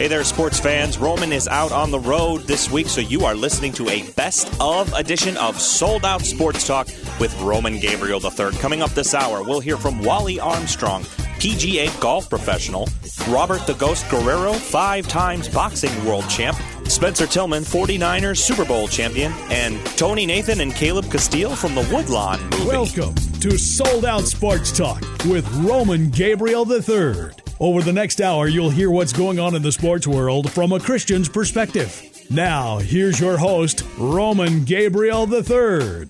Hey there, sports fans. Roman is out on the road this week, so you are listening to a best of edition of Sold Out Sports Talk with Roman Gabriel III. Coming up this hour, we'll hear from Wally Armstrong, PGA golf professional, Robert the Ghost Guerrero, five times boxing world champ, Spencer Tillman, 49ers Super Bowl champion, and Tony Nathan and Caleb Castille from the Woodlawn movie. Welcome to Sold Out Sports Talk with Roman Gabriel III. Over the next hour, you'll hear what's going on in the sports world from a Christian's perspective. Now, here's your host, Roman Gabriel III.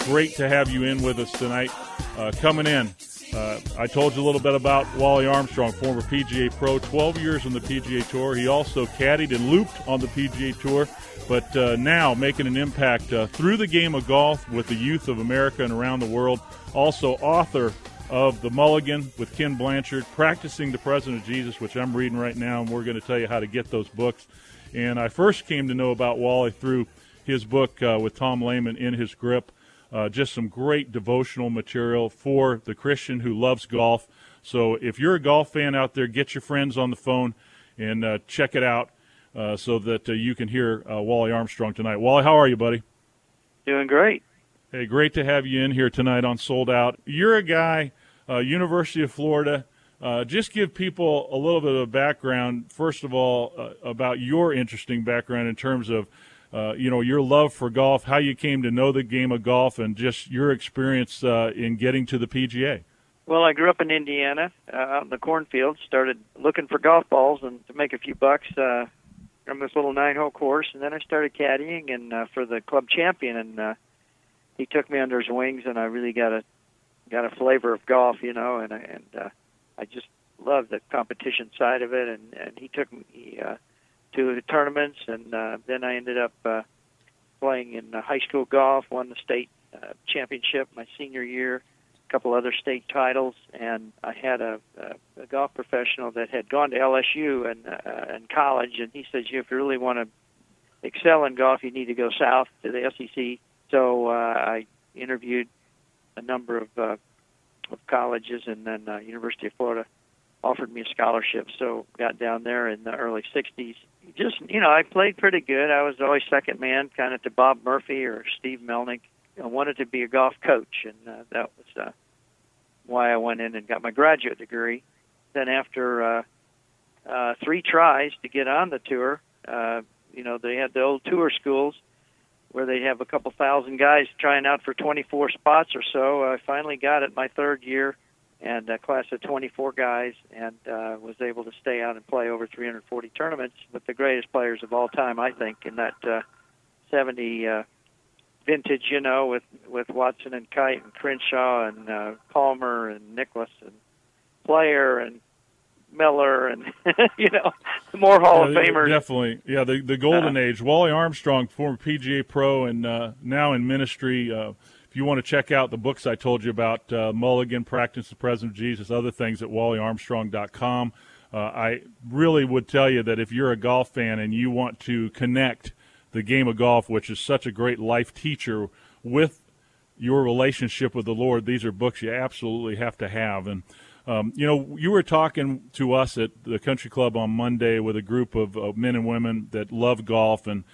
Great to have you in with us tonight. Uh, coming in, uh, I told you a little bit about Wally Armstrong, former PGA pro, 12 years on the PGA Tour. He also caddied and looped on the PGA Tour, but uh, now making an impact uh, through the game of golf with the youth of America and around the world. Also, author of The Mulligan with Ken Blanchard, Practicing the Presence of Jesus, which I'm reading right now, and we're going to tell you how to get those books. And I first came to know about Wally through his book uh, with Tom Lehman, In His Grip. Uh, just some great devotional material for the Christian who loves golf. So if you're a golf fan out there, get your friends on the phone and uh, check it out uh, so that uh, you can hear uh, Wally Armstrong tonight. Wally, how are you, buddy? Doing great. Hey, great to have you in here tonight on Sold Out. You're a guy, uh, University of Florida. just give people a little bit of background, first of all, about your interesting background in terms of uh, you know, your love for golf, how you came to know the game of golf, and just your experience uh, in getting to the PGA. Well, I grew up in Indiana, uh, out in the cornfield. Started looking for golf balls and to make a few bucks uh, from this little nine-hole course, and then I started caddying and uh, for the club champion, and uh, he took me under his wings, and I really got a got a flavor of golf, you know, and and uh, I just loved the competition side of it, and and he took me. Uh, to the tournaments, and uh, then I ended up uh, playing in uh, high school golf. Won the state uh, championship my senior year, a couple other state titles, and I had a, a, a golf professional that had gone to LSU and uh, in college, and he says, "If you really want to excel in golf, you need to go south to the SEC." So uh, I interviewed a number of uh, of colleges, and then uh, University of Florida offered me a scholarship. So got down there in the early '60s just you know, I played pretty good. I was always second man, kind of to Bob Murphy or Steve Melnyk. I wanted to be a golf coach, and uh, that was uh, why I went in and got my graduate degree. Then after uh, uh, three tries to get on the tour, uh, you know, they had the old tour schools where they have a couple thousand guys trying out for 24 spots or so. I finally got it my third year and a class of 24 guys, and uh, was able to stay out and play over 340 tournaments with the greatest players of all time, I think, in that uh, 70 uh, vintage. You know, with with Watson and Kite and Crenshaw and uh, Palmer and Nicklaus and Player and Miller and you know more Hall of Famers. Definitely, yeah. The the golden uh, age. Wally Armstrong, former PGA pro and uh, now in ministry. Uh, if you want to check out the books I told you about, uh, Mulligan, Practice the Presence of Jesus, other things at wallyarmstrong.com. Uh, I really would tell you that if you're a golf fan and you want to connect the game of golf, which is such a great life teacher, with your relationship with the Lord, these are books you absolutely have to have. And um, you know, you were talking to us at the country club on Monday with a group of, of men and women that love golf, and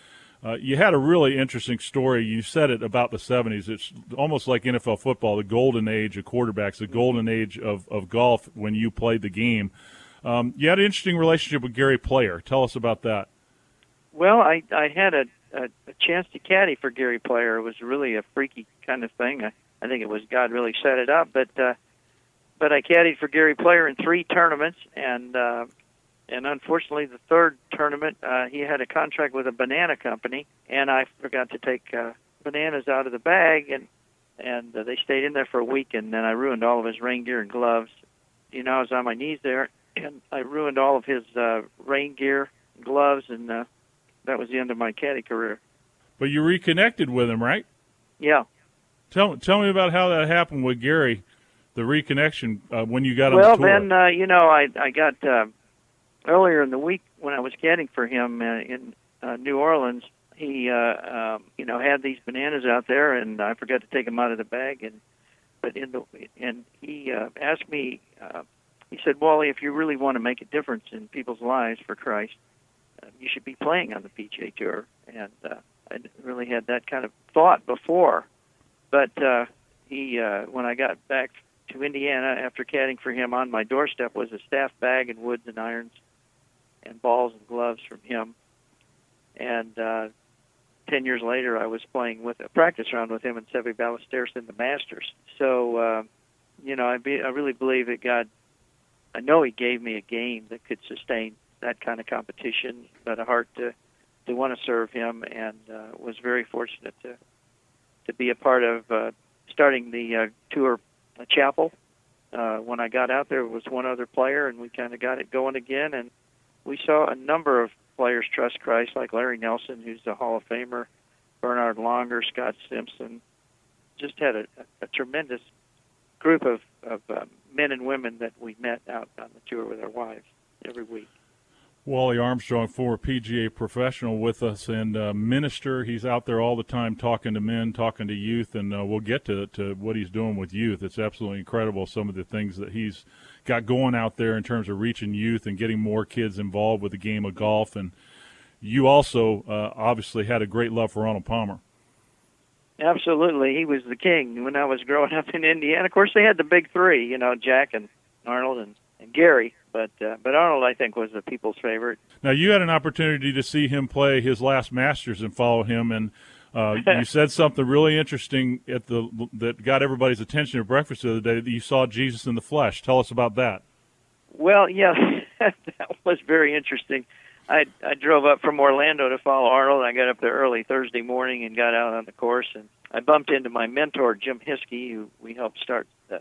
uh, you had a really interesting story. You said it about the 70s. It's almost like NFL football, the golden age of quarterbacks, the golden age of, of golf when you played the game. Um, you had an interesting relationship with Gary Player. Tell us about that. Well, I, I had a, a, a chance to caddy for Gary Player. It was really a freaky kind of thing. I, I think it was God really set it up. But uh, but I caddied for Gary Player in three tournaments, and uh, and unfortunately, the third tournament, uh, he had a contract with a banana company, and I forgot to take uh, bananas out of the bag, and and uh, they stayed in there for a week, and then I ruined all of his rain gear and gloves. You know, I was on my knees there, and I ruined all of his uh, rain gear, and gloves, and uh, that was the end of my caddy career. But you reconnected with him, right? Yeah. Tell tell me about how that happened with Gary, the reconnection uh, when you got well, on the tour. Well, then uh, you know I I got. Uh, earlier in the week when I was caddying for him uh, in uh, New Orleans, he uh, um, you know had these bananas out there, and I forgot to take them out of the bag, and but in the and he uh, asked me uh, he said, Wally, if you really want to make a difference in people's lives for Christ, uh, you should be playing on the PGA Tour. And uh, I really had that kind of thought before, but uh, he, uh, when I got back to Indiana after caddying for him, on my doorstep was a staff bag and woods and irons, and balls and gloves from him. And uh, ten years later, I was playing with a practice round with him and Seve Ballesteros in the Masters. So, uh, you know, I, be, I really believe that God. I know He gave me a game that could sustain that kind of competition, but a heart to to want to serve Him, and uh, was very fortunate to to be a part of uh, starting the uh, tour chapel. Uh, when I got out there, was one other player, and we kind of got it going again. And we saw a number of players trust Christ, like Larry Nelson, who's the Hall of Famer, Bernhard Langer, Scott Simpson. Just had a, a tremendous group of, of uh, men and women that we met out on the tour with our wives every week. Wally Armstrong, former PGA professional, with us and uh, minister. He's out there all the time talking to men, talking to youth, and uh, we'll get to, to what he's doing with youth. It's absolutely incredible some of the things that he's got going out there in terms of reaching youth and getting more kids involved with the game of golf. And you also uh, obviously had a great love for Arnold Palmer. Absolutely, he was the king when I was growing up in Indiana. Of course, they had the big three, you know, Jack and Arnold and, and Gary but uh, but Arnold, I think, was the people's favorite. Now you had an opportunity to see him play his last Masters and follow him, and uh, you said something really interesting at the that got everybody's attention at breakfast the other day. That you saw Jesus in the flesh. Tell us about that. Well, yes, that was very interesting. I I drove up from Orlando to follow Arnold. I got up there early Thursday morning and got out on the course, and I bumped into my mentor Jim Hiskey, who we helped start the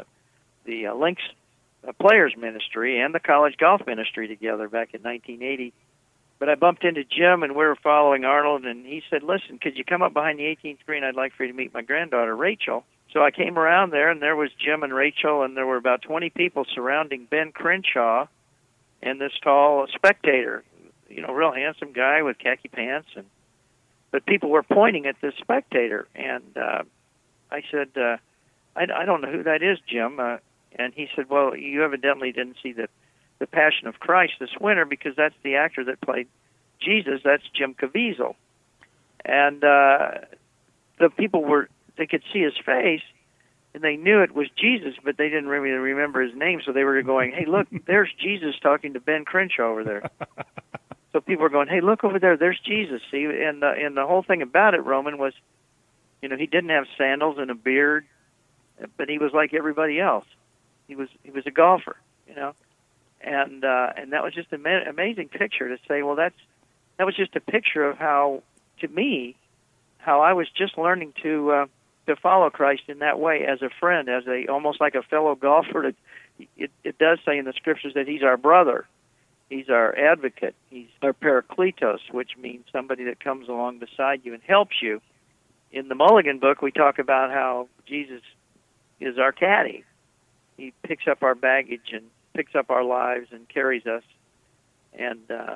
the uh, Links players ministry and the college golf ministry together back in 1980. But I bumped into Jim and we were following Arnold, and he said, "Listen, could you come up behind the 18th green? I'd like for you to meet my granddaughter Rachel." So I came around there, and there was Jim and Rachel, and there were about 20 people surrounding Ben Crenshaw and this tall spectator, you know, real handsome guy with khaki pants, and but people were pointing at this spectator, and uh, I said, uh, I, "I don't know who that is, Jim." Uh, and he said, "Well, you evidently didn't see the the Passion of Christ this winter because that's the actor that played Jesus. That's Jim Caviezel." And uh, the people were they could see his face, and they knew it was Jesus, but they didn't really remember his name. So they were going, "Hey, look, there's Jesus talking to Ben Crenshaw over there." so people were going, "Hey, look over there, there's Jesus." See, and the, and the whole thing about it, Roman was, you know, he didn't have sandals and a beard, but he was like everybody else he was he was a golfer, you know, and uh, and that was just an ama- amazing picture to say. Well, that's that was just a picture of how, to me, how I was just learning to uh, to follow Christ in that way as a friend, as a almost like a fellow golfer. To, it, it does say in the scriptures that he's our brother, he's our advocate, he's our parakletos, which means somebody that comes along beside you and helps you. In the Mulligan book, we talk about how Jesus is our caddy, he picks up our baggage and picks up our lives and carries us and uh,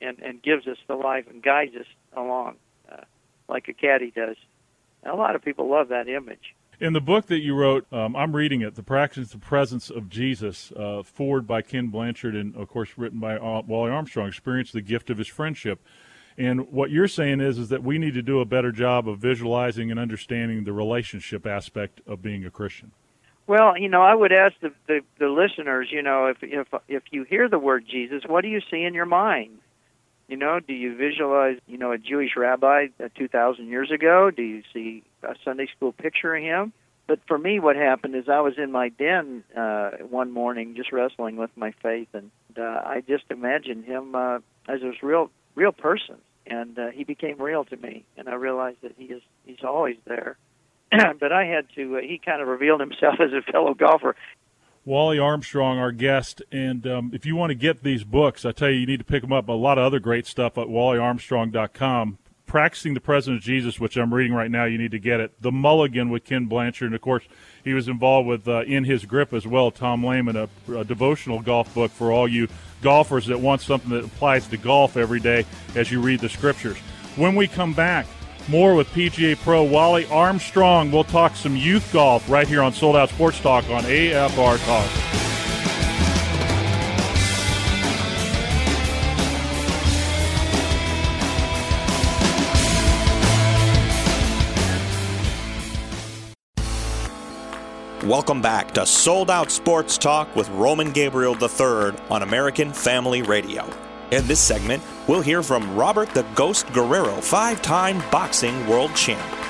and and gives us the life and guides us along uh, like a caddy does. And a lot of people love that image. In the book that you wrote, um, I'm reading it, The Practice the Presence of Jesus, uh, forward by Ken Blanchard and, of course, written by uh, Wally Armstrong, Experience the Gift of His Friendship. And what you're saying is, is that we need to do a better job of visualizing and understanding the relationship aspect of being a Christian. Well, you know, I would ask the, the the listeners, you know, if if if you hear the word Jesus, what do you see in your mind? You know, do you visualize, you know, a Jewish rabbi uh, 2,000 years ago? Do you see a Sunday school picture of him? But for me, what happened is I was in my den uh, one morning, just wrestling with my faith, and uh, I just imagined him uh, as this real, real person, and uh, he became real to me, and I realized that he is, he's always there, but I had to. Uh, he kind of revealed himself as a fellow golfer. Wally Armstrong, our guest, and um, if you want to get these books, I tell you, you need to pick them up. A lot of other great stuff at wallyarmstrong.com. Practicing the Presence of Jesus, which I'm reading right now, you need to get it. The Mulligan with Ken Blanchard, and of course, he was involved with uh, In His Grip as well. Tom Lehman, a, a devotional golf book for all you golfers that want something that applies to golf every day as you read the scriptures. When we come back, more with PGA Pro Wally Armstrong. We'll talk some youth golf right here on Sold Out Sports Talk on AFR Talk. Welcome back to Sold Out Sports Talk with Roman Gabriel III on American Family Radio. In this segment, we'll hear from Robert the Ghost Guerrero, five time boxing world champ.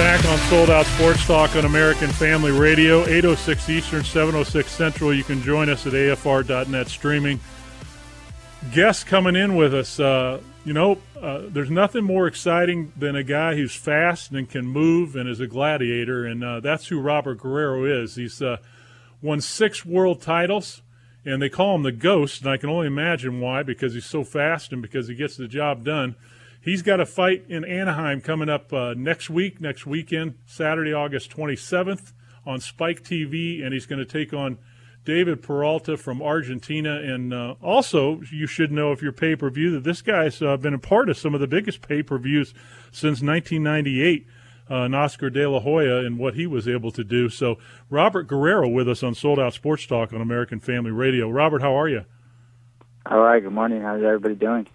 Back on Sold Out Sports Talk on American Family Radio, 806 Eastern, 706 Central. You can join us at afr.net streaming. Guests coming in with us. Uh, you know, uh, there's nothing more exciting than a guy who's fast and can move and is a gladiator, and uh, that's who Robert Guerrero is. He's uh, won six world titles, and they call him the Ghost, and I can only imagine why, because he's so fast and because he gets the job done. He's got a fight in Anaheim coming up uh, next week, next weekend, Saturday, August 27th on Spike TV, and he's going to take on David Peralta from Argentina. And uh, also, you should know if you're pay per view that this guy's uh, been a part of some of the biggest pay per views since 1998. Uh, Oscar De La Hoya and what he was able to do. So, Robert Guerrero with us on Sold Out Sports Talk on American Family Radio. Robert, how are you? All right. Good morning. How's everybody doing?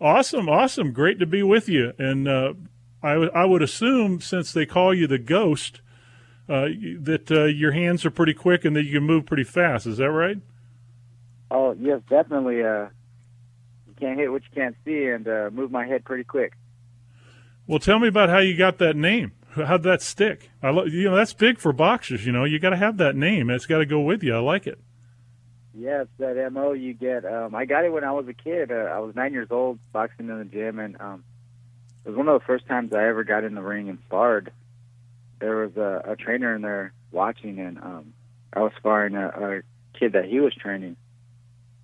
Awesome, awesome, great to be with you. And uh, I, w- I would assume since they call you the ghost, uh, that uh, your hands are pretty quick and that you can move pretty fast. Is that right? Oh yes, definitely. Uh, you can't hit what you can't see, and uh, move my head pretty quick. Well, tell me about how you got that name. How'd that stick? I lo- you know that's big for boxers. You know, you got to have that name. It's got to go with you. I like it. Yes, that mo you get. Um, I got it when I was a kid. Uh, I was nine years old, boxing in the gym, and um, it was one of the first times I ever got in the ring and sparred. There was a, a trainer in there watching, and um, I was sparring a, a kid that he was training.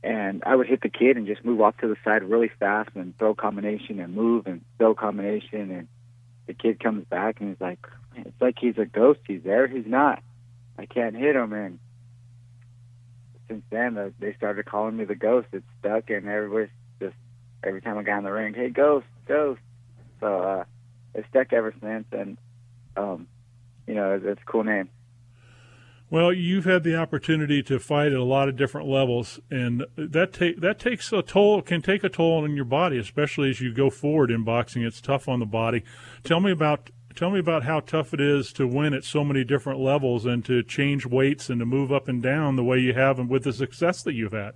And I would hit the kid and just move off to the side really fast and throw combination and move and throw combination. And the kid comes back and he's like, it's like he's a ghost. He's there. He's not. I can't hit him. And since then, uh, they started calling me the ghost. It stuck, and everybody's just every time I got in the ring, hey, ghost, ghost. So uh, it stuck ever since, and um, you know, it's, it's a cool name. Well, you've had the opportunity to fight at a lot of different levels, and that take that takes a toll. Can take a toll on your body, especially as you go forward in boxing. It's tough on the body. Tell me about tell me about how tough it is to win at so many different levels and to change weights and to move up and down the way you have and with the success that you've had.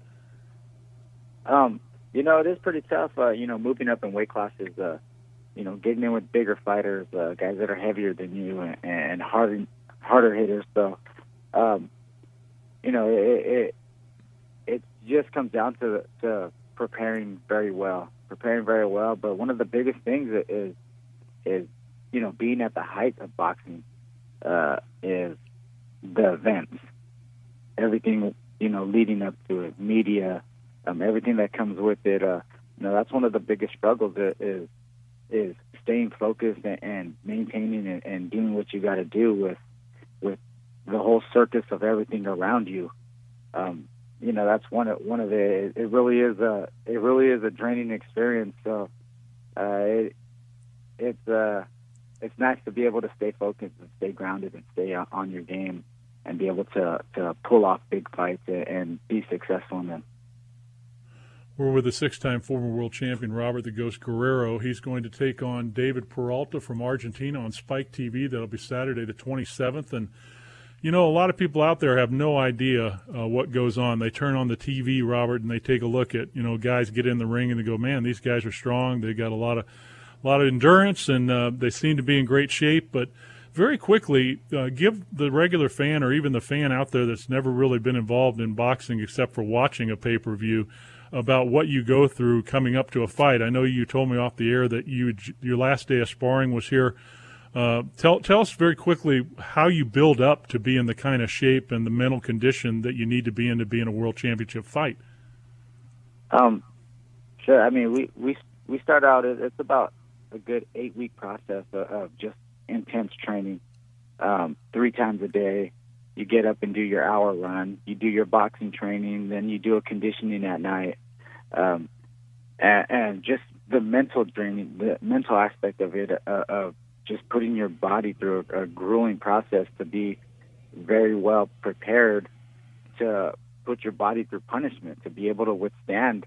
Um, you know, it is pretty tough. Uh, you know, moving up in weight classes. Uh, you know, getting in with bigger fighters, uh, guys that are heavier than you and, and harder harder hitters. So, um, you know, it, it it just comes down to to preparing very well, preparing very well. But one of the biggest things is is you know, being at the height of boxing uh, is the events, everything, you know, leading up to it, media, um, everything that comes with it. Uh, you know, that's one of the biggest struggles is is staying focused and, and maintaining and, and doing what you got to do with with the whole circus of everything around you. Um, you know, that's one of one of the. It really is a it really is a draining experience. So uh, it, it's uh it's nice to be able to stay focused and stay grounded and stay on your game and be able to to pull off big fights and be successful in them. We're with the six-time former world champion Robert the Ghost Guerrero. He's going to take on David Peralta from Argentina on Spike TV. That'll be Saturday the 27th. And you know, a lot of people out there have no idea uh, what goes on. They turn on the TV, Robert, and they take a look at you know guys get in the ring and they go, man, these guys are strong. They got a lot of a lot of endurance, and uh, they seem to be in great shape. But very quickly, uh, give the regular fan or even the fan out there that's never really been involved in boxing except for watching a pay per view about what you go through coming up to a fight. I know you told me off the air that you your last day of sparring was here. Uh, tell tell us very quickly how you build up to be in the kind of shape and the mental condition that you need to be in to be in a world championship fight. Um, sure. I mean, we we we start out. It's about a good eight week process of, of just intense training, um, three times a day. You get up and do your hour run. You do your boxing training, then you do a conditioning at night, um, and, and just the mental training, the mental aspect of it, uh, of just putting your body through a, a grueling process to be very well prepared to put your body through punishment to be able to withstand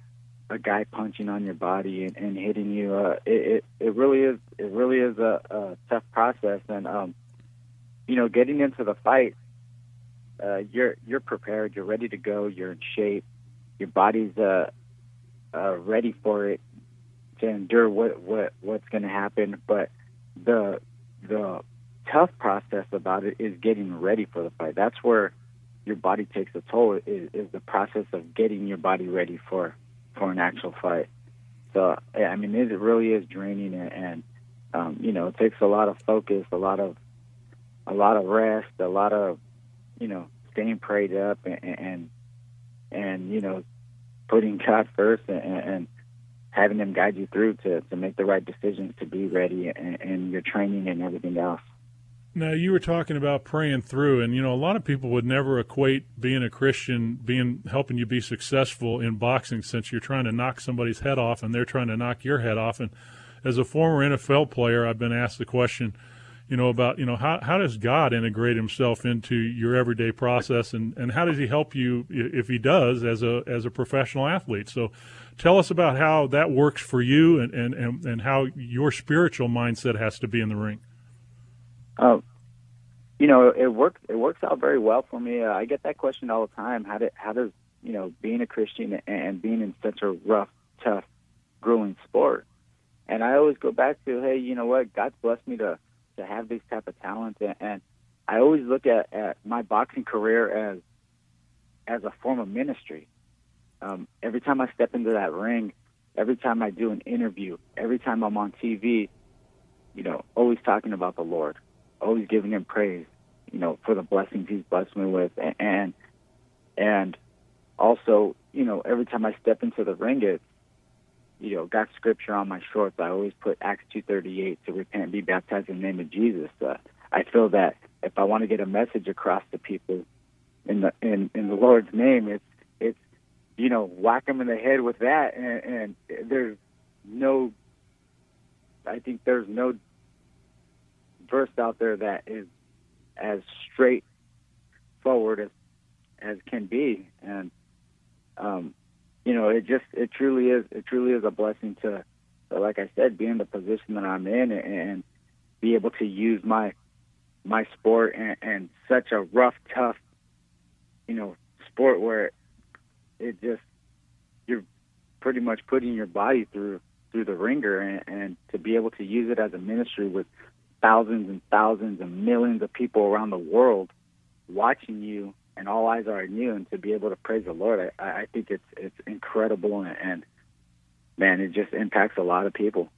a guy punching on your body and, and hitting you. Uh, it, it it really is it really is a, a tough process, and um, you know, getting into the fight, uh, you're you're prepared, you're ready to go, you're in shape, your body's uh, uh ready for it to endure what what what's going to happen. But the the tough process about it is getting ready for the fight. That's where your body takes a toll. Is, is the process of getting your body ready for for an actual fight. So I mean, it really is draining, and, and um, you know, it takes a lot of focus, a lot of a lot of rest, a lot of you know, staying prayed up, and and, and you know, putting God first, and, and having Him guide you through to to make the right decisions, to be ready, and, and your training and everything else. Now you were talking about praying through, and you know a lot of people would never equate being a Christian being helping you be successful in boxing, since you're trying to knock somebody's head off and they're trying to knock your head off. And as a former NFL player, I've been asked the question, you know, about you know how how does God integrate Himself into your everyday process, and and how does He help you if He does as a as a professional athlete? So. Tell us about how that works for you and, and, and, and how your spiritual mindset has to be in the ring. Um, you know, it works. It works out very well for me. Uh, I get that question all the time. How do, how does you know being a Christian and being in such a rough, tough, grueling sport? And I always go back to, hey, you know what? God's blessed me to to have these type of talents, and, and I always look at, at my boxing career as as a form of ministry. Um, every time I step into that ring, every time I do an interview, every time I'm on TV, you know, always talking about the Lord, always giving him praise, you know, for the blessings he's blessed me with, and and also, you know, every time I step into the ring, it, you know, got scripture on my shorts. I always put Acts two thirty eight to repent and be baptized in the name of Jesus. Uh, I feel that if I want to get a message across to people in the in in the Lord's name, it's it's you know whack them in the head with that, and, and there's no. I think there's no verse out there that is as straightforward as as can be, and um, you know, it just it truly is it truly is a blessing to, like I said, be in the position that I'm in and, be able to use my my sport and, and such a rough, tough, you know, sport where it just you're pretty much putting your body through through the ringer and, and to be able to use it as a ministry with thousands and thousands and millions of people around the world watching you and all eyes are on you and to be able to praise the Lord I, I think it's it's incredible and, and man it just impacts a lot of people.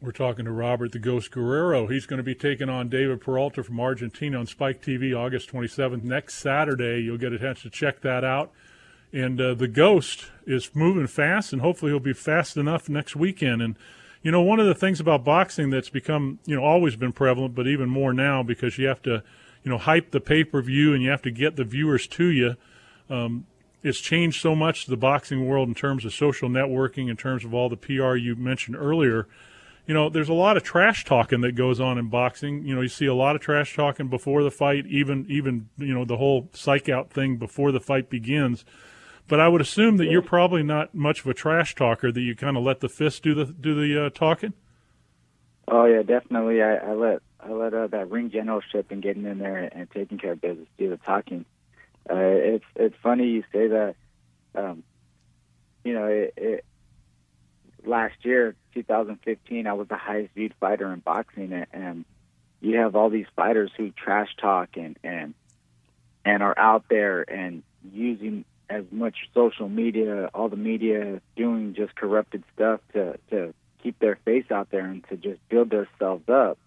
We're talking to Robert the Ghost Guerrero. He's going to be taking on David Peralta from Argentina on Spike TV August 27th. Next Saturday, you'll get a chance to check that out. And uh, the Ghost is moving fast, and hopefully he'll be fast enough next weekend. And you know, one of the things about boxing that's become, you know, always been prevalent, but even more now because you have to, you know, hype the pay per view and you have to get the viewers to you. Um, it's changed so much the boxing world in terms of social networking, in terms of all the PR you mentioned earlier. You know, there's a lot of trash talking that goes on in boxing. You know, you see a lot of trash talking before the fight, even even you know the whole psych out thing before the fight begins. But I would assume that you're probably not much of a trash talker. That you kind of let the fist do the do the uh, talking. Oh yeah, definitely. I, I let I let uh, that ring generalship and getting in there and taking care of business do the talking. Uh, it's it's funny you say that. Um, you know, it, it, last year, 2015, I was the highest viewed fighter in boxing, and, and you have all these fighters who trash talk and and and are out there and using as much social media, all the media doing just corrupted stuff to to keep their face out there and to just build themselves up.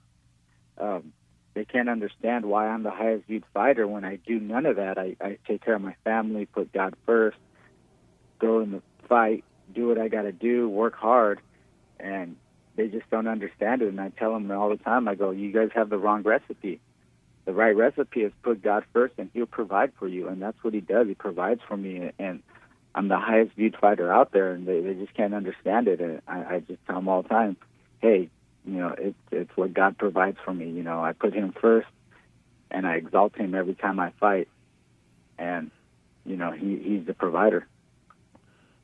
Um, they can't understand why I'm the highest viewed fighter when I do none of that. I, I take care of my family, put God first, go in the fight, do what I got to do, work hard, and they just don't understand it. And I tell them all the time, I go, "You guys have the wrong recipe." The right recipe is put God first, and He'll provide for you, and that's what He does. He provides for me, and I'm the highest viewed fighter out there, and they, they just can't understand it. And I, I just tell them all the time, hey, you know, it's it's what God provides for me. You know, I put Him first, and I exalt Him every time I fight, and you know, He He's the provider.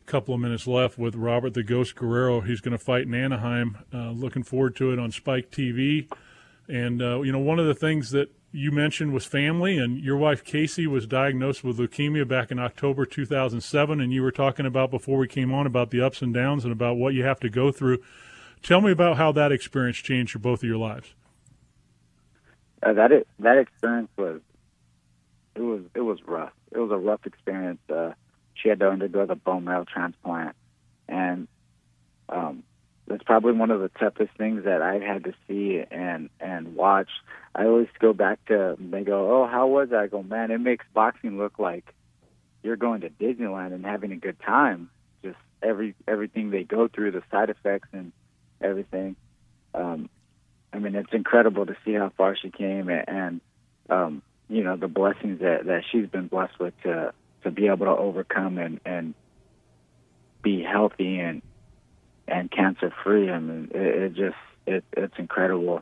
Couple of minutes left with Robert the Ghost Guerrero. He's going to fight in Anaheim. Uh, looking forward to it on Spike TV. And uh, you know, one of the things that you mentioned was family, and your wife Casey was diagnosed with leukemia back in October 2007, and you were talking about before we came on about the ups and downs and about what you have to go through. Tell me about how that experience changed for both of your lives. Uh, that it, that experience was it was it was rough. It was a rough experience. Uh, she had to undergo the bone marrow transplant, and um, that's probably one of the toughest things that I've had to see and and watch. I always go back to they go, oh, how was that? I go, man, it makes boxing look like you're going to Disneyland and having a good time. Just every everything they go through, the side effects and everything. Um, I mean, it's incredible to see how far she came and, and um, you know the blessings that that she's been blessed with to to be able to overcome and and be healthy and and cancer free. I mean, it, it just it, it's incredible.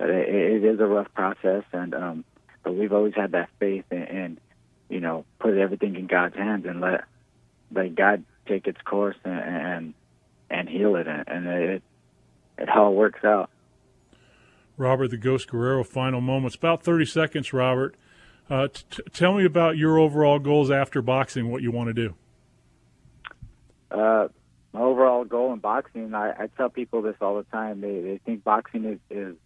It, it is a rough process, and um, but we've always had that faith and, and you know put everything in God's hands and let let God take its course and and, and heal it, and, and it it all works out. Robert the Ghost Guerrero, final moments. About 30 seconds, Robert. Uh, t- tell me about your overall goals after boxing, what you want to do. Uh, my overall goal in boxing, I, I tell people this all the time. They they think boxing is, is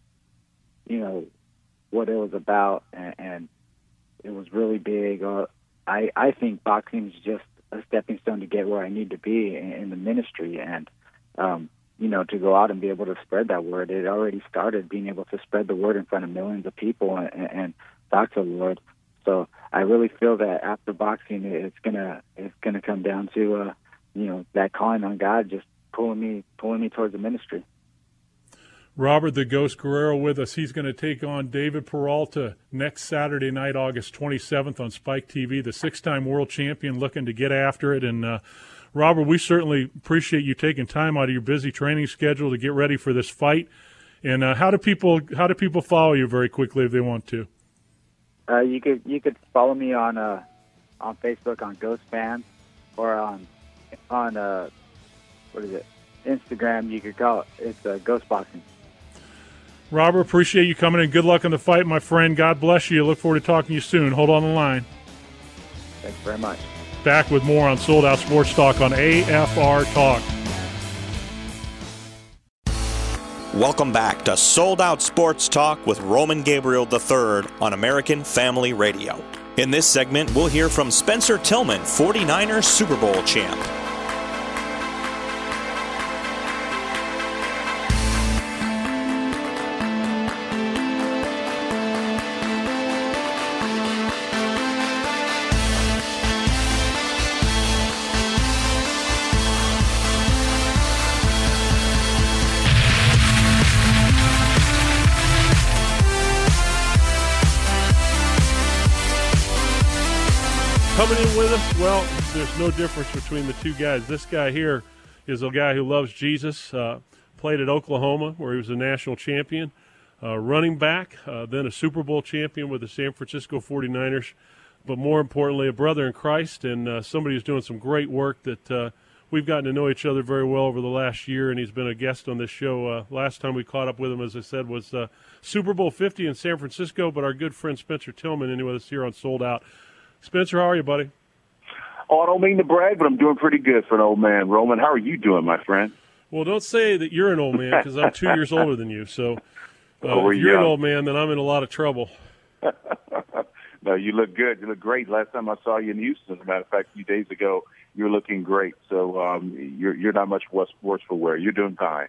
you know, what it was about, and, and it was really big. Uh, I I think boxing is just a stepping stone to get where I need to be in, in the ministry, and um, you know, to go out and be able to spread that word. It already started being able to spread the word in front of millions of people and, and talk to the Lord. So I really feel that after boxing, it's gonna it's gonna come down to uh, you know that calling on God just pulling me pulling me towards the ministry. Robert the Ghost Guerrero with us. He's going to take on David Peralta next Saturday night, August 27th on Spike TV. The six-time world champion looking to get after it. And uh, Robert, we certainly appreciate you taking time out of your busy training schedule to get ready for this fight. And uh, how do people how do people follow you very quickly if they want to? Uh, you could you could follow me on uh, on Facebook on Ghost Fans or on on uh, what is it Instagram. You could call it it's uh, Ghost Boxing. Robert, appreciate you coming in. Good luck on the fight, my friend. God bless you. Look forward to talking to you soon. Hold on the line. Thanks very much. Back with more on Sold Out Sports Talk on AFR Talk. Welcome back to Sold Out Sports Talk with Roman Gabriel III on American Family Radio. In this segment, we'll hear from Spencer Tillman, 49ers Super Bowl champ. There's no difference between the two guys. This guy here is a guy who loves Jesus, uh, played at Oklahoma where he was a national champion, uh, running back, uh, then a Super Bowl champion with the San Francisco 49ers, but more importantly, a brother in Christ and uh, somebody who's doing some great work that uh, we've gotten to know each other very well over the last year, and he's been a guest on this show. Uh, last time we caught up with him, as I said, was Super Bowl 50 in San Francisco, but our good friend Spencer Tillman, with us here on Sold Out. Spencer, how are you, buddy? Oh, I don't mean to brag, but I'm doing pretty good for an old man. Roman, how are you doing, my friend? Well, don't say that you're an old man because I'm two years older than you. So uh, Oh, if you're young. an old man, then I'm in a lot of trouble. no, you look good. You look great. Last time I saw you in Houston, as a matter of fact, a few days ago, you're looking great. So um, you're you're not much worse, worse for wear. You're doing fine.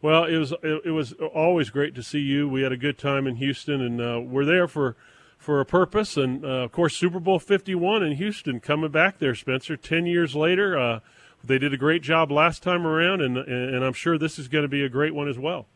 Well, it was it, it was always great to see you. We had a good time in Houston, and uh, we're there for for a purpose. And uh, of course, Super Bowl 51 in Houston coming back there, Spencer. Ten years later, uh, they did a great job last time around, and and I'm sure this is going to be a great one as well.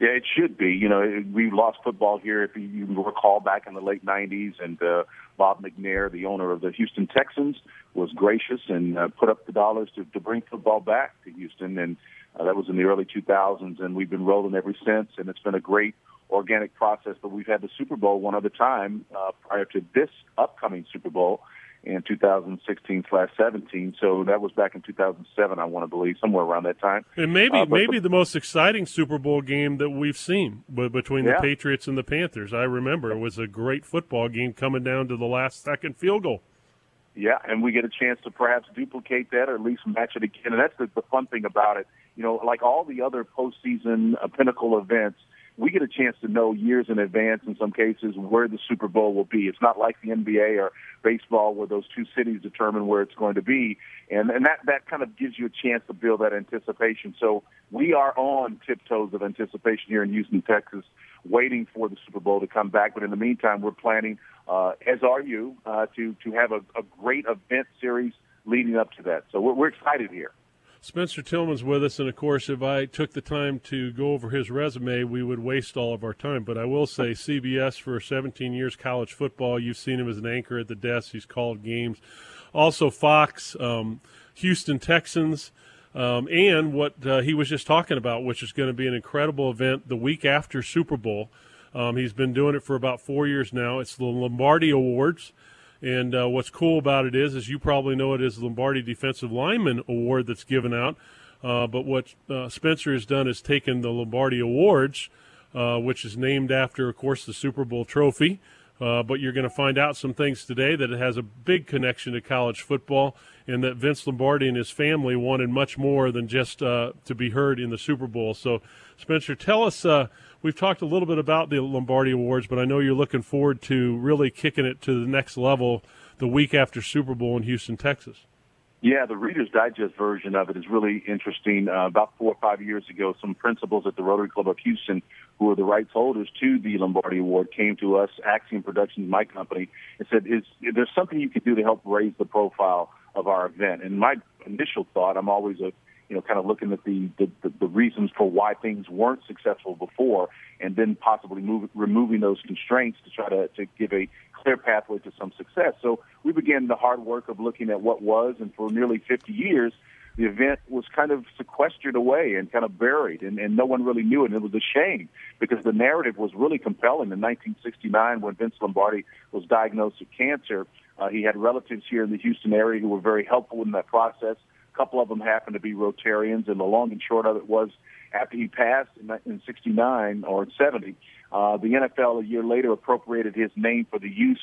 Yeah, it should be. You know, we lost football here, if you recall, back in the late '90s, and uh, Bob McNair, the owner of the Houston Texans, was gracious and uh, put up the dollars to, to bring football back to Houston. And Uh, that was in the early 2000s, and we've been rolling ever since. And it's been a great organic process. But we've had the Super Bowl one other time uh, prior to this upcoming Super Bowl in 2016 slash 17. So that was back in 2007, I want to believe, somewhere around that time. And maybe uh, maybe the, the, most exciting Super Bowl game that we've seen between yeah. the Patriots and the Panthers. I remember it was a great football game coming down to the last second field goal. Yeah, and we get a chance to perhaps duplicate that or at least match it again. And that's the, the fun thing about it. You know, like all the other postseason uh, pinnacle events, we get a chance to know years in advance in some cases where the Super Bowl will be. It's not like the NBA or baseball where those two cities determine where it's going to be. And, and that, that kind of gives you a chance to build that anticipation. So we are on tiptoes of anticipation here in Houston, Texas, waiting for the Super Bowl to come back. But in the meantime, we're planning, uh, as are you, uh, to, to have a, a great event series leading up to that. So we're, we're excited here. Spencer Tillman's with us, and of course, if I took the time to go over his resume, we would waste all of our time. But I will say, CBS for 17 years, college football. You've seen him as an anchor at the desk. He's called games. Also, Fox, um, Houston Texans, um, and what uh, he was just talking about, which is going to be an incredible event the week after Super Bowl. Um, he's been doing it for about four years now. It's the Lombardi Awards. And uh, what's cool about it is, as you probably know, it is the Lombardi Defensive Lineman Award that's given out. Uh, but what uh, Spencer has done is taken the Lombardi Awards, uh, which is named after, of course, the Super Bowl trophy. Uh, but you're going to find out some things today that it has a big connection to college football, and that Vince Lombardi and his family wanted much more than just uh, to be heard in the Super Bowl. So, Spencer, tell us we've talked a little bit about the Lombardi Awards, but I know you're looking forward to really kicking it to the next level the week after Super Bowl in Houston, Texas. Yeah, the Reader's Digest version of it is really interesting. Uh, about four or five years ago, some principals at the Rotary Club of Houston, who are the rights holders to the Lombardi Award, came to us, Axiom Productions, my company, and said, "Is there's something you could do to help raise the profile of our event?" And my initial thought, I'm always a you know, kind of looking at the, the, the reasons for why things weren't successful before and then possibly move, removing those constraints to try to, to give a clear pathway to some success. So we began the hard work of looking at what was, and for nearly 50 years, the event was kind of sequestered away and kind of buried, and, and no one really knew it. And it was a shame because the narrative was really compelling. In 1969, when Vince Lombardi was diagnosed with cancer, uh, he had relatives here in the Houston area who were very helpful in that process. A couple of them happened to be Rotarians, and the long and short of it was after he passed in, in 69 or 70, uh, the NFL a year later appropriated his name for the use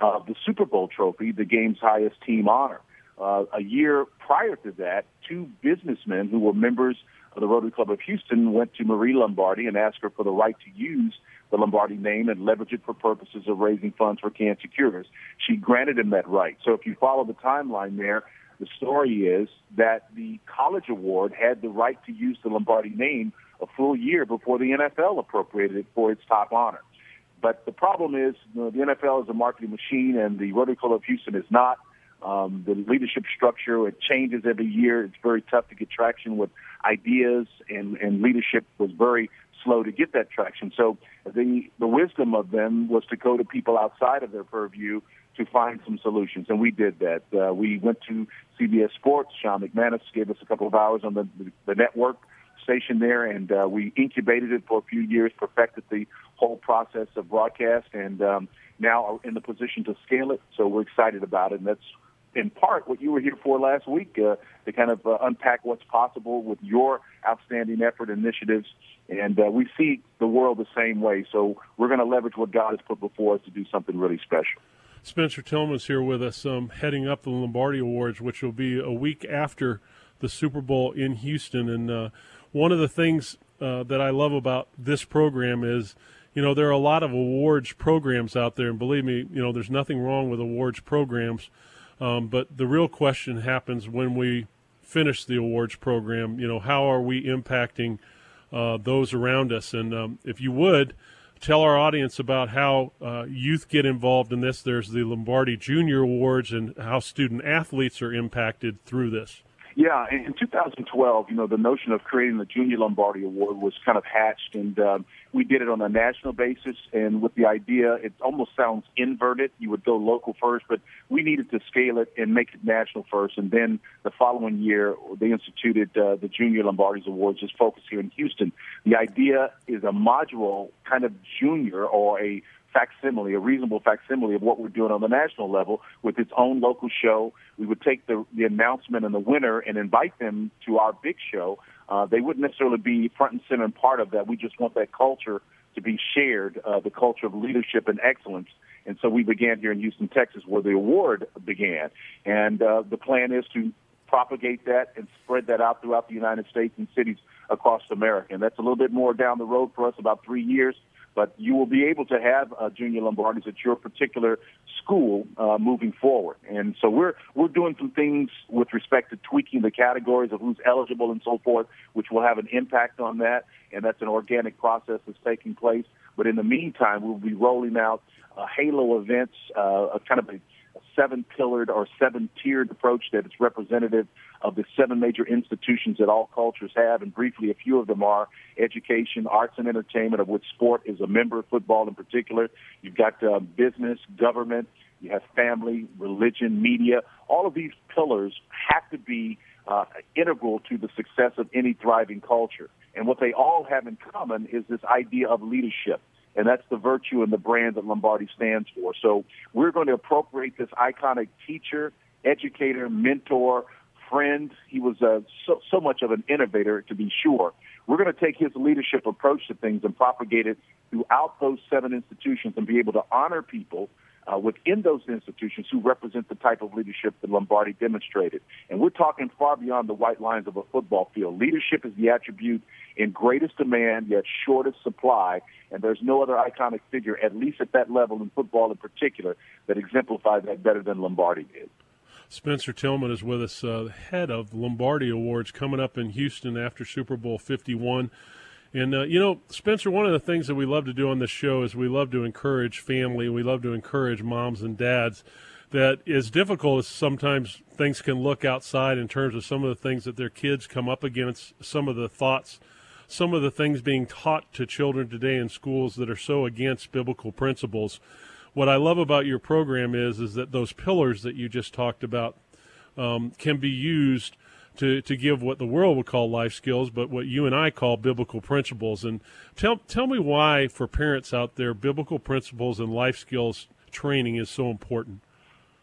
of the Super Bowl trophy, the game's highest team honor. Uh, a year prior to that, two businessmen who were members of the Rotary Club of Houston went to Marie Lombardi and asked her for the right to use the Lombardi name and leverage it for purposes of raising funds for cancer cures. She granted him that right. So if you follow the timeline there, the story is that the College Award had the right to use the Lombardi name a full year before the NFL appropriated it for its top honor. But the problem is you know, the NFL is a marketing machine, and the Rotary Club of Houston is not. Um, the leadership structure it changes every year. It's very tough to get traction with ideas, and, and leadership was very slow to get that traction. So the the wisdom of them was to go to people outside of their purview to find some solutions, and we did that. Uh, we went to CBS Sports. Sean McManus gave us a couple of hours on the, the, network station there, and uh, we incubated it for a few years, perfected the whole process of broadcast, and um, now are in the position to scale it. So we're excited about it, and that's in part what you were here for last week uh, to kind of uh, unpack what's possible with your outstanding effort initiatives. And uh, we see the world the same way. So we're going to leverage what God has put before us to do something really special. Spencer Tillman's here with us, um, heading up the Lombardi Awards, which will be a week after the Super Bowl in Houston. And uh, one of the things uh, that I love about this program is, you know, there are a lot of awards programs out there, and believe me, you know, there's nothing wrong with awards programs. Um, but the real question happens when we finish the awards program. You know, how are we impacting uh, those around us? And um, if you would, tell our audience about how uh, youth get involved in this. There's the Lombardi Junior Awards and how student athletes are impacted through this. Yeah, in 2012, you know, the notion of creating the Junior Lombardi Award was kind of hatched, and um, we did it on a national basis. And with the idea, it almost sounds inverted. You would go local first, but we needed to scale it and make it national first. And then the following year, they instituted uh, the Junior Lombardi's Awards, just focused here in Houston. The idea is a module kind of junior or a facsimile, a reasonable facsimile of what we're doing on the national level with its own local show. We would take the, the announcement and the winner and invite them to our big show. Uh, they wouldn't necessarily be front and center and part of that. We just want that culture to be shared, uh, the culture of leadership and excellence. And so we began here in Houston, Texas, where the award began. And uh, the plan is to propagate that and spread that out throughout the United States and cities across America. And that's a little bit more down the road for us, about three years but you will be able to have uh, junior Lombardis at your particular school uh, moving forward. And so we're we're doing some things with respect to tweaking the categories of who's eligible and so forth, which will have an impact on that. And that's an organic process that's taking place. But in the meantime, we'll be rolling out uh, Halo events, uh, a kind of a seven pillared or seven tiered approach that is representative of the seven major institutions that all cultures have. And briefly, a few of them are education, arts and entertainment, of which sport is a member, football in particular. You've got uh, business, government, you have family, religion, media. All of these pillars have to be uh, integral to the success of any thriving culture. And what they all have in common is this idea of leadership and that's the virtue and the brand that Lombardi stands for. So we're going to appropriate this iconic teacher, educator, mentor, friend. He was uh, so, so much of an innovator, to be sure. We're going to take his leadership approach to things and propagate it throughout those seven institutions and be able to honor people uh, within those institutions who represent the type of leadership that Lombardi demonstrated. And we're talking far beyond the white lines of a football field. Leadership is the attribute in greatest demand, yet shortest supply. And there's no other iconic figure, at least at that level in football in particular, that exemplifies that better than Lombardi did. Spencer Tillman is with us, uh, head of Lombardi Awards, coming up in Houston after Super Bowl 51. And, uh, you know, Spencer, one of the things that we love to do on this show is we love to encourage family. We love to encourage moms and dads that as difficult as sometimes things can look outside in terms of some of the things that their kids come up against, some of the thoughts, some of the things being taught to children today in schools that are so against biblical principles. What I love about your program is is that those pillars that you just talked about um, can be used to, to give what the world would call life skills, but what you and I call biblical principles. And tell, tell me why, for parents out there, biblical principles and life skills training is so important.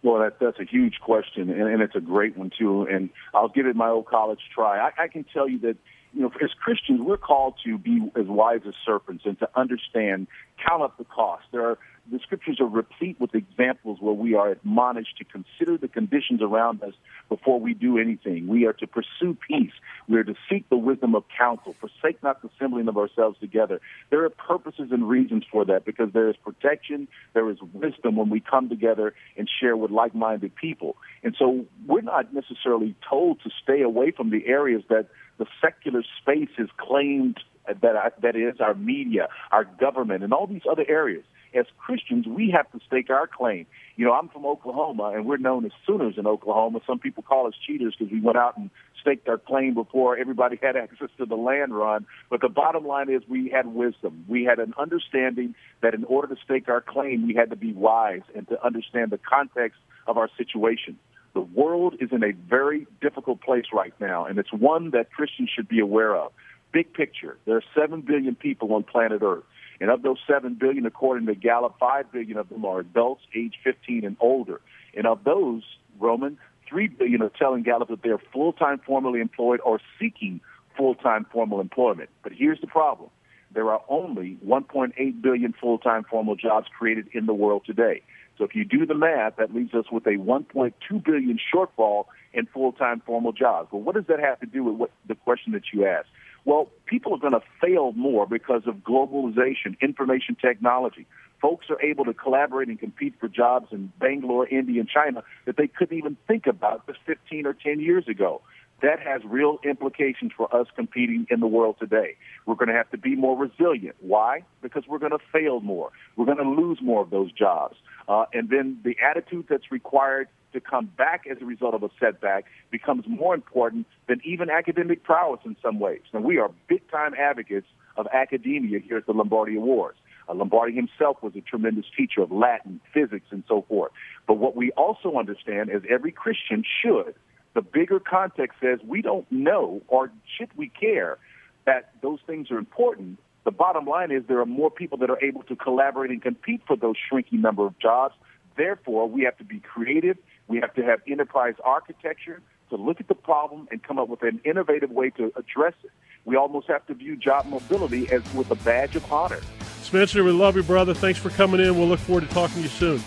Well, that, that's a huge question, and, and it's a great one, too. And I'll give it my old college try. I, I can tell you that you know, as Christians, we're called to be as wise as serpents and to understand, count up the cost. There are the scriptures are replete with examples where we are admonished to consider the conditions around us before we do anything. We are to pursue peace. We are to seek the wisdom of counsel. Forsake not the assembling of ourselves together. There are purposes and reasons for that because there is protection, there is wisdom when we come together and share with like-minded people. And so we're not necessarily told to stay away from the areas that the secular space has claimed that that is our media, our government, and all these other areas as Christians, we have to stake our claim. You know, I'm from Oklahoma, and we're known as Sooners in Oklahoma. Some people call us cheaters because we went out and staked our claim before everybody had access to the land run. But the bottom line is we had wisdom. We had an understanding that in order to stake our claim, we had to be wise and to understand the context of our situation. The world is in a very difficult place right now, and it's one that Christians should be aware of. Big picture, there are 7 billion people on planet Earth. And of those 7 billion, according to Gallup, 5 billion of them are adults age 15 and older. And of those, Roman, 3 billion are telling Gallup that they're full-time formally employed or seeking full-time formal employment. But here's the problem. There are only 1.8 billion full-time formal jobs created in the world today. So if you do the math, that leaves us with a 1.2 billion shortfall in full-time formal jobs. Well, what does that have to do with what the question that you asked? Well, people are going to fail more because of globalization, information technology. Folks are able to collaborate and compete for jobs in Bangalore, India, and China that they couldn't even think about just 15 or 10 years ago. That has real implications for us competing in the world today. We're going to have to be more resilient. Why? Because we're going to fail more. We're going to lose more of those jobs. Uh, and then the attitude that's required to come back as a result of a setback becomes more important than even academic prowess in some ways. Now, we are big time advocates of academia here at the Lombardi Awards. Uh, Lombardi himself was a tremendous teacher of Latin, physics, and so forth. But what we also understand, as every Christian should, the bigger context says we don't know or should we care that those things are important. The bottom line is there are more people that are able to collaborate and compete for those shrinking number of jobs. Therefore, we have to be creative. We have to have enterprise architecture to look at the problem and come up with an innovative way to address it. We almost have to view job mobility as with a badge of honor. Spencer, we love you, brother. Thanks for coming in. We'll look forward to talking to you soon.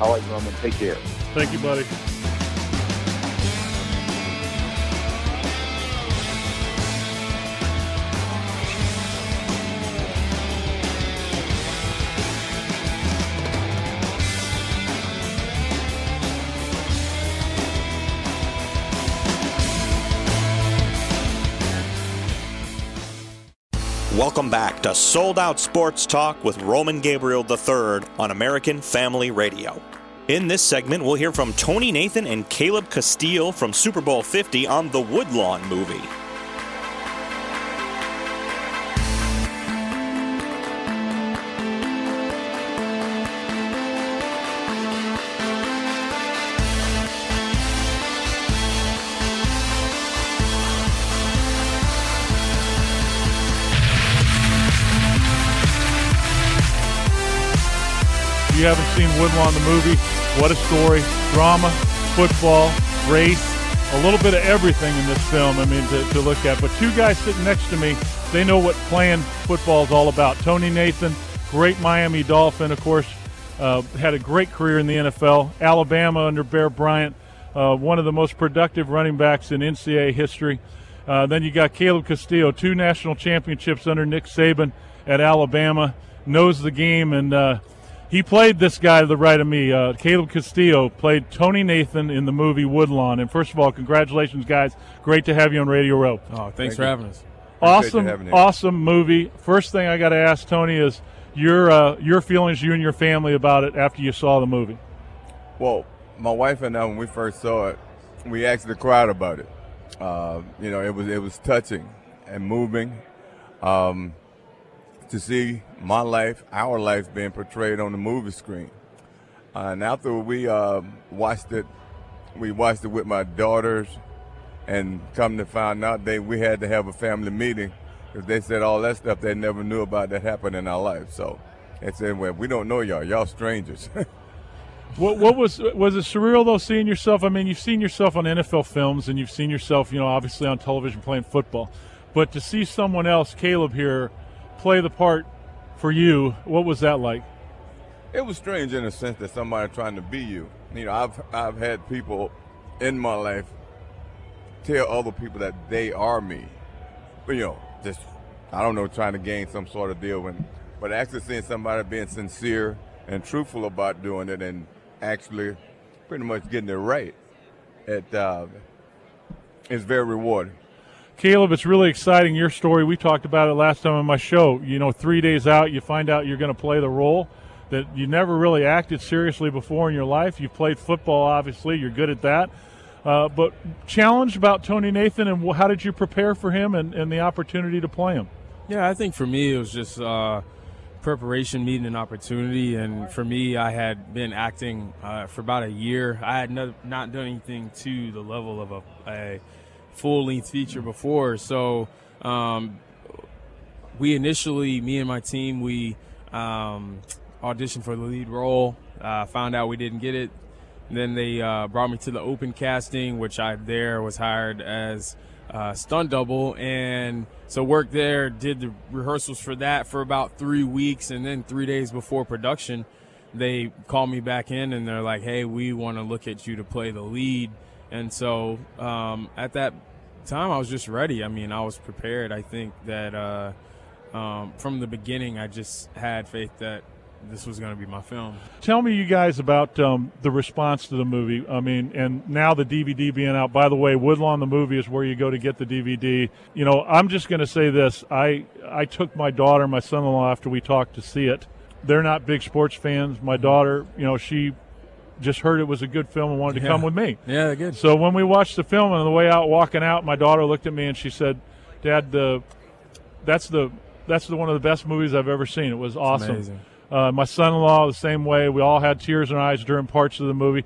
All right, Roman. Take care. Thank you, buddy. Welcome back to Sold Out Sports Talk with Roman Gabriel III on American Family Radio. In this segment, we'll hear from Tony Nathan and Caleb Castille from Super Bowl 50 on the Woodlawn movie. You haven't seen Woodlawn the movie, what a story. Drama, football, race, a little bit of everything in this film, I mean, to, to look at. But two guys sitting next to me, they know what playing football is all about. Tony Nathan, great Miami Dolphin, of course, uh, had a great career in the NFL. Alabama under Bear Bryant, uh, one of the most productive running backs in NCAA history. Uh, then you got Caleb Castillo, two national championships under Nick Saban at Alabama, knows the game and uh, he played this guy to the right of me. Uh, Caleb Castillo played Tony Nathan in the movie Woodlawn. And first of all, congratulations, guys! Great to have you on Radio Row. Oh, thanks Thank for you. having us. Awesome, awesome movie. First thing I got to ask Tony is your uh, your feelings, you and your family about it after you saw the movie. Well, my wife and I, when we first saw it, we actually cried about it. Uh, you know, it was it was touching and moving. Um, to see my life, our life being portrayed on the movie screen. Uh, and after we uh, watched it, we watched it with my daughters, and come to find out, they we had to have a family meeting because they said all that stuff they never knew about that happened in our life. So they said, "Well, we don't know y'all. Y'all strangers." what, what was was it surreal though seeing yourself? I mean, you've seen yourself on NFL films, and you've seen yourself, you know, obviously on television playing football, but to see someone else, Caleb here play the part for you. What was that like? It was strange in a sense that somebody trying to be you. You know, I've I've had people in my life tell other people that they are me. But you know, just I don't know, trying to gain some sort of deal when but actually seeing somebody being sincere and truthful about doing it and actually pretty much getting it right, it uh, is very rewarding. Caleb, it's really exciting. Your story, we talked about it last time on my show. You know, three days out, you find out you're going to play the role that you never really acted seriously before in your life. You've played football, obviously, you're good at that. Uh, but challenge about Tony Nathan, and how did you prepare for him and, and the opportunity to play him? Yeah, I think for me, it was just uh, preparation meeting an opportunity. And for me, I had been acting uh, for about a year. I had no, not done anything to the level of a, a full length feature before. So um, we initially, me and my team, we um, auditioned for the lead role. Uh, found out we didn't get it. then they uh, brought me to the open casting, which I there was hired as uh, stunt double, and so worked there. Did the rehearsals for that for about three weeks, and then three days before production, they called me back in, and they're like, "Hey, we want to look at you to play the lead." And so um, at that time, I was just ready. I mean, I was prepared. I think that uh, um, from the beginning, I just had faith that this was going to be my film. Tell me, you guys, about um, the response to the movie. I mean, and now the DVD being out. By the way, Woodlawn the movie is where you go to get the DVD. You know, I'm just going to say this: I I took my daughter, my son-in-law, after we talked to see it. They're not big sports fans. My daughter, you know, she just heard it was a good film and wanted to come with me. Yeah, good. So when we watched the film on the way out, walking out, my daughter looked at me and she said, "Dad, the that's the that's the one of the best movies I've ever seen. It was awesome." amazing. Uh, my son-in-law the same way. We all had tears in our eyes during parts of the movie,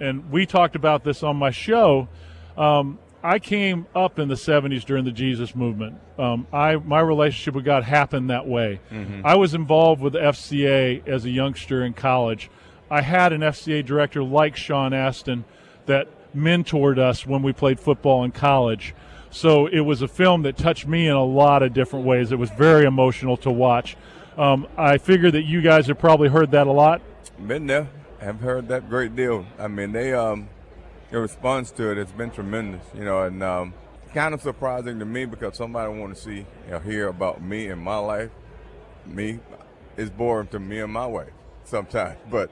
and we talked about this on my show. Um, I came up in the '70s during the Jesus movement. Um, I my relationship with God happened that way. I was involved with FCA as a youngster in college. I had an FCA director like Sean Astin that mentored us when we played football in college. So it was a film that touched me in a lot of different ways. It was very emotional to watch. Um, I figure that you guys have probably heard that a lot. Been there. Have heard that great deal. I mean, they um, their response to it has been tremendous. You know, and um, kind of surprising to me because somebody want to see hear about me and my life. Me, it's boring to me and my wife sometimes, but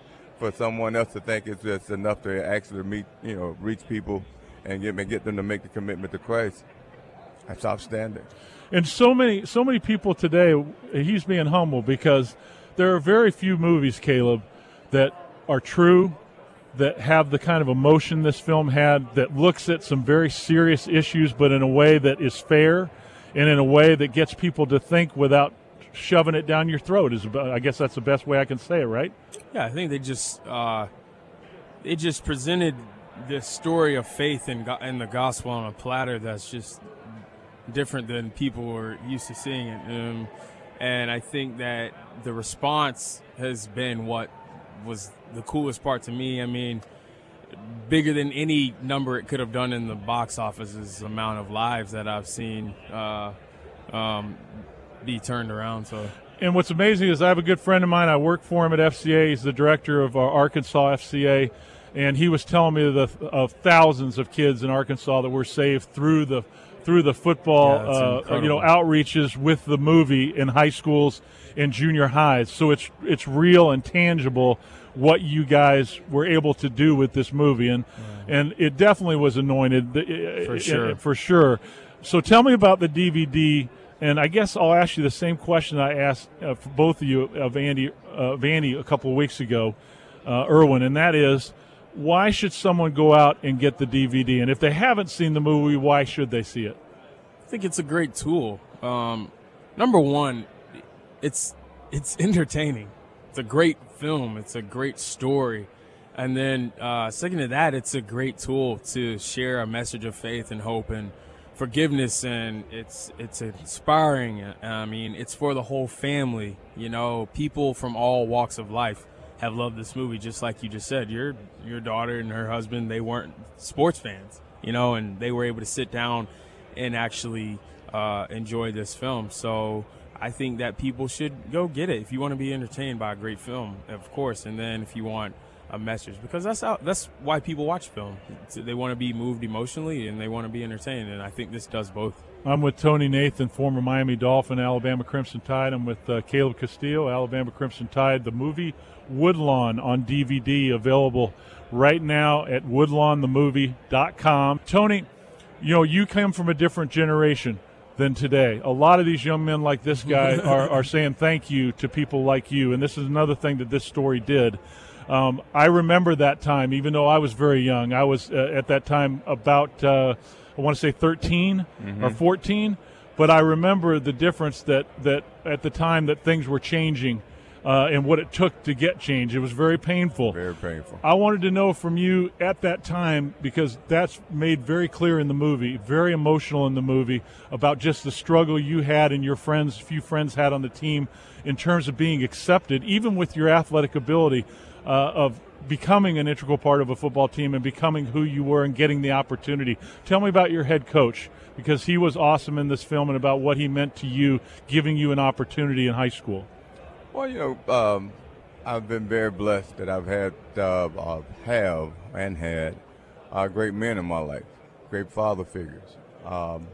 for someone else to think it's just enough to actually meet, you know, reach people and get get them to make the commitment to Christ, that's outstanding. And so many, so many people today. He's being humble because there are very few movies, Caleb, that are true, that have the kind of emotion this film had, that looks at some very serious issues, but in a way that is fair, and in a way that gets people to think without shoving it down your throat. Is I guess that's the best way I can say it, right? Yeah, I think they just uh, they just presented this story of faith and go- and the gospel on a platter that's just different than people were used to seeing it. Um, and I think that the response has been what was the coolest part to me. I mean, bigger than any number it could have done in the box office is the amount of lives that I've seen uh, um, be turned around. So. And what's amazing is I have a good friend of mine. I work for him at FCA. He's the director of our Arkansas FCA, and he was telling me the, of thousands of kids in Arkansas that were saved through the through the football, Yeah, uh, you know, outreaches with the movie in high schools and junior highs. So it's it's real and tangible what you guys were able to do with this movie, and and it definitely was anointed uh, For sure. for sure. So tell me about the DVD, and I guess I'll ask you the same question I asked uh, for both of you of Andy, uh, a couple of weeks ago, uh, Erwin, and that is, why should someone go out and get the DVD? And if they haven't seen the movie, why should they see it? I think it's a great tool. Um, number one, it's it's entertaining. It's a great film. It's a great story, and then uh, second to that, it's a great tool to share a message of faith and hope and forgiveness. And it's it's inspiring. I mean, it's for the whole family. You know, people from all walks of life have loved this movie, just like you just said. Your your daughter and her husband, they weren't sports fans, you know, and they were able to sit down and actually uh, enjoy this film. So I think that people should go get it if you want to be entertained by a great film, of course, and then if you want a message, because that's how that's why people watch film. They want to be moved emotionally and they want to be entertained, and I think this does both. I'm with Tony Nathan, former Miami Dolphin, Alabama Crimson Tide. I'm with uh, Caleb Castillo, Alabama Crimson Tide. The movie Woodlawn on DVD available right now at woodlawnthemovie.com. Tony, you know, you come from a different generation than today. A lot of these young men like this guy are, are saying thank you to people like you. And this is another thing that this story did. Um, I remember that time, even though I was very young. I was uh, at that time about, uh, I want to say 13 or 14, but I remember the difference that, that at the time that things were changing uh, and what it took to get change. It was very painful. Very painful. I wanted to know from you at that time because that's made very clear in the movie, very emotional in the movie about just the struggle you had and your friends, few friends had on the team in terms of being accepted, even with your athletic ability uh, of becoming an integral part of a football team and becoming who you were and getting the opportunity. Tell me about your head coach because he was awesome in this film and about what he meant to you, giving you an opportunity in high school. Well, you know, um, I've been very blessed that I've had, uh, uh, have and had uh, great men in my life, great father figures. Um,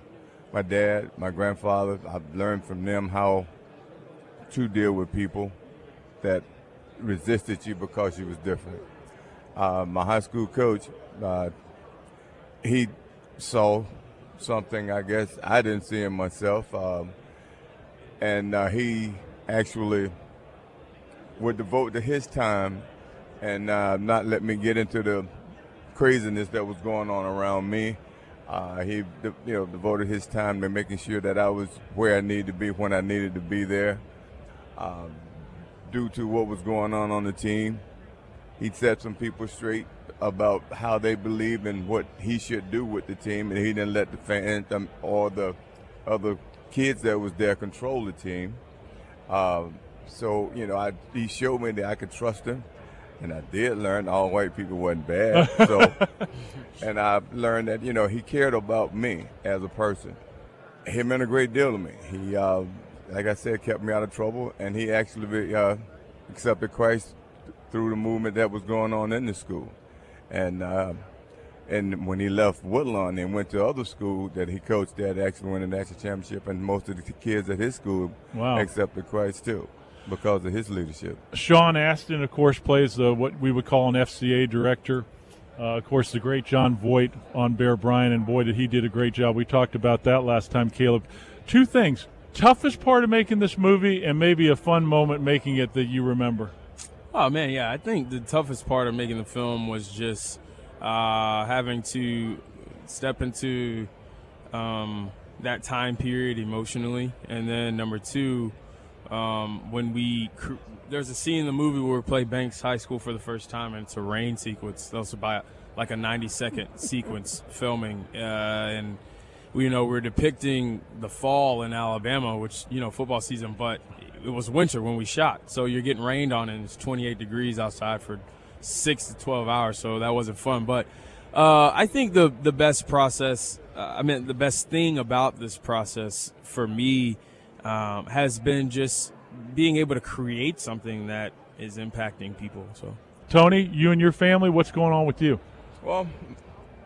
my dad, my grandfather, I've learned from them how to deal with people that resisted you because you was different. Uh, my high school coach, uh, he saw something I guess I didn't see in myself, um, and uh, he actually would devote to his time and uh, not let me get into the craziness that was going on around me. Uh, he, you know, devoted his time to making sure that I was where I needed to be when I needed to be there. Uh, due to what was going on on the team, he set some people straight about how they believe and what he should do with the team, and he didn't let the fans or the other kids that was there control the team. Uh, so you know, I, he showed me that I could trust him, and I did learn all white people wasn't bad. So, and I learned that you know he cared about me as a person. He meant a great deal to me. He, uh, like I said, kept me out of trouble, and he actually uh, accepted Christ through the movement that was going on in the school. And uh, and when he left Woodlawn and went to other school that he coached at, actually won a national championship, and most of the kids at his school wow. accepted Christ too because of his leadership. Sean Astin, of course, plays the, what we would call an FCA director. Uh, of course, the great Jon Voight on Bear Bryant, and boy, did he did a great job. We talked about that last time, Caleb. Two things: toughest part of making this movie, and maybe a fun moment making it that you remember. Oh man, yeah. I think the toughest part of making the film was just uh, having to step into um, that time period emotionally, and then number two, um, when we cr- there's a scene in the movie where we play Banks High School for the first time, and it's a rain sequence. That was about like a 90 second sequence filming, uh, and you know we're depicting the fall in Alabama, which you know football season, but it was winter when we shot, so you're getting rained on, and it's 28 degrees outside for six to 12 hours, so that wasn't fun. But uh, I think the the best process, uh, I mean, the best thing about this process for me um, has been just being able to create something that is impacting people. So, Tony, you and your family, what's going on with you? Well,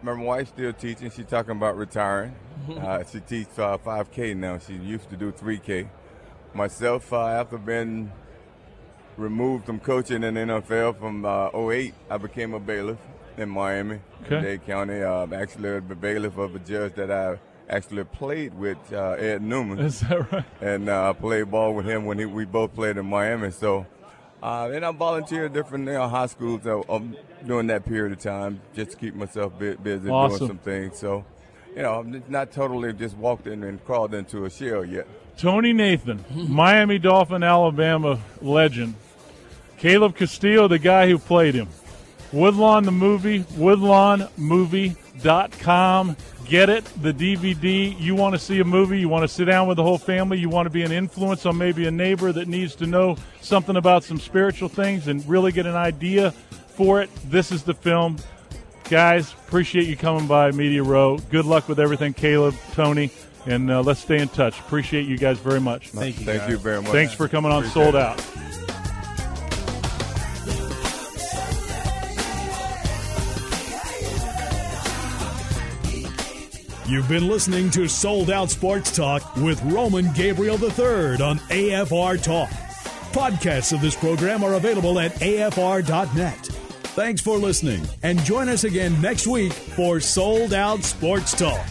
my wife's still teaching. She's talking about retiring. uh, she teaches uh, 5K now. She used to do 3K. Myself, uh, after being removed from coaching in the NFL from uh, 08, I became a bailiff in Miami, okay. Dade County. Uh, actually, a bailiff of a judge that I actually played with uh, Ed Newman. Is that right? And uh, I played ball with him when he, we both played in Miami. So, uh, and I volunteered at different you know, high schools uh, um, during that period of time just to keep myself busy awesome. doing some things. So, you know, I'm not totally just walked in and crawled into a shell yet. Tony Nathan, Miami Dolphin, Alabama legend. Caleb Castillo, the guy who played him. Woodlawn the movie, woodlawnmovie.com. Get it, the DVD. You want to see a movie, you want to sit down with the whole family, you want to be an influence on maybe a neighbor that needs to know something about some spiritual things and really get an idea for it. This is the film. Guys, appreciate you coming by Media Row. Good luck with everything, Caleb, Tony, and uh, let's stay in touch. Appreciate you guys very much. Thank you. Thank guys. you very much. Thanks for coming on Appreciate Sold it. You've been listening to Sold Out Sports Talk with Roman Gabriel III on AFR Talk. Podcasts of this program are available at afr.net. Thanks for listening and join us again next week for Sold Out Sports Talk.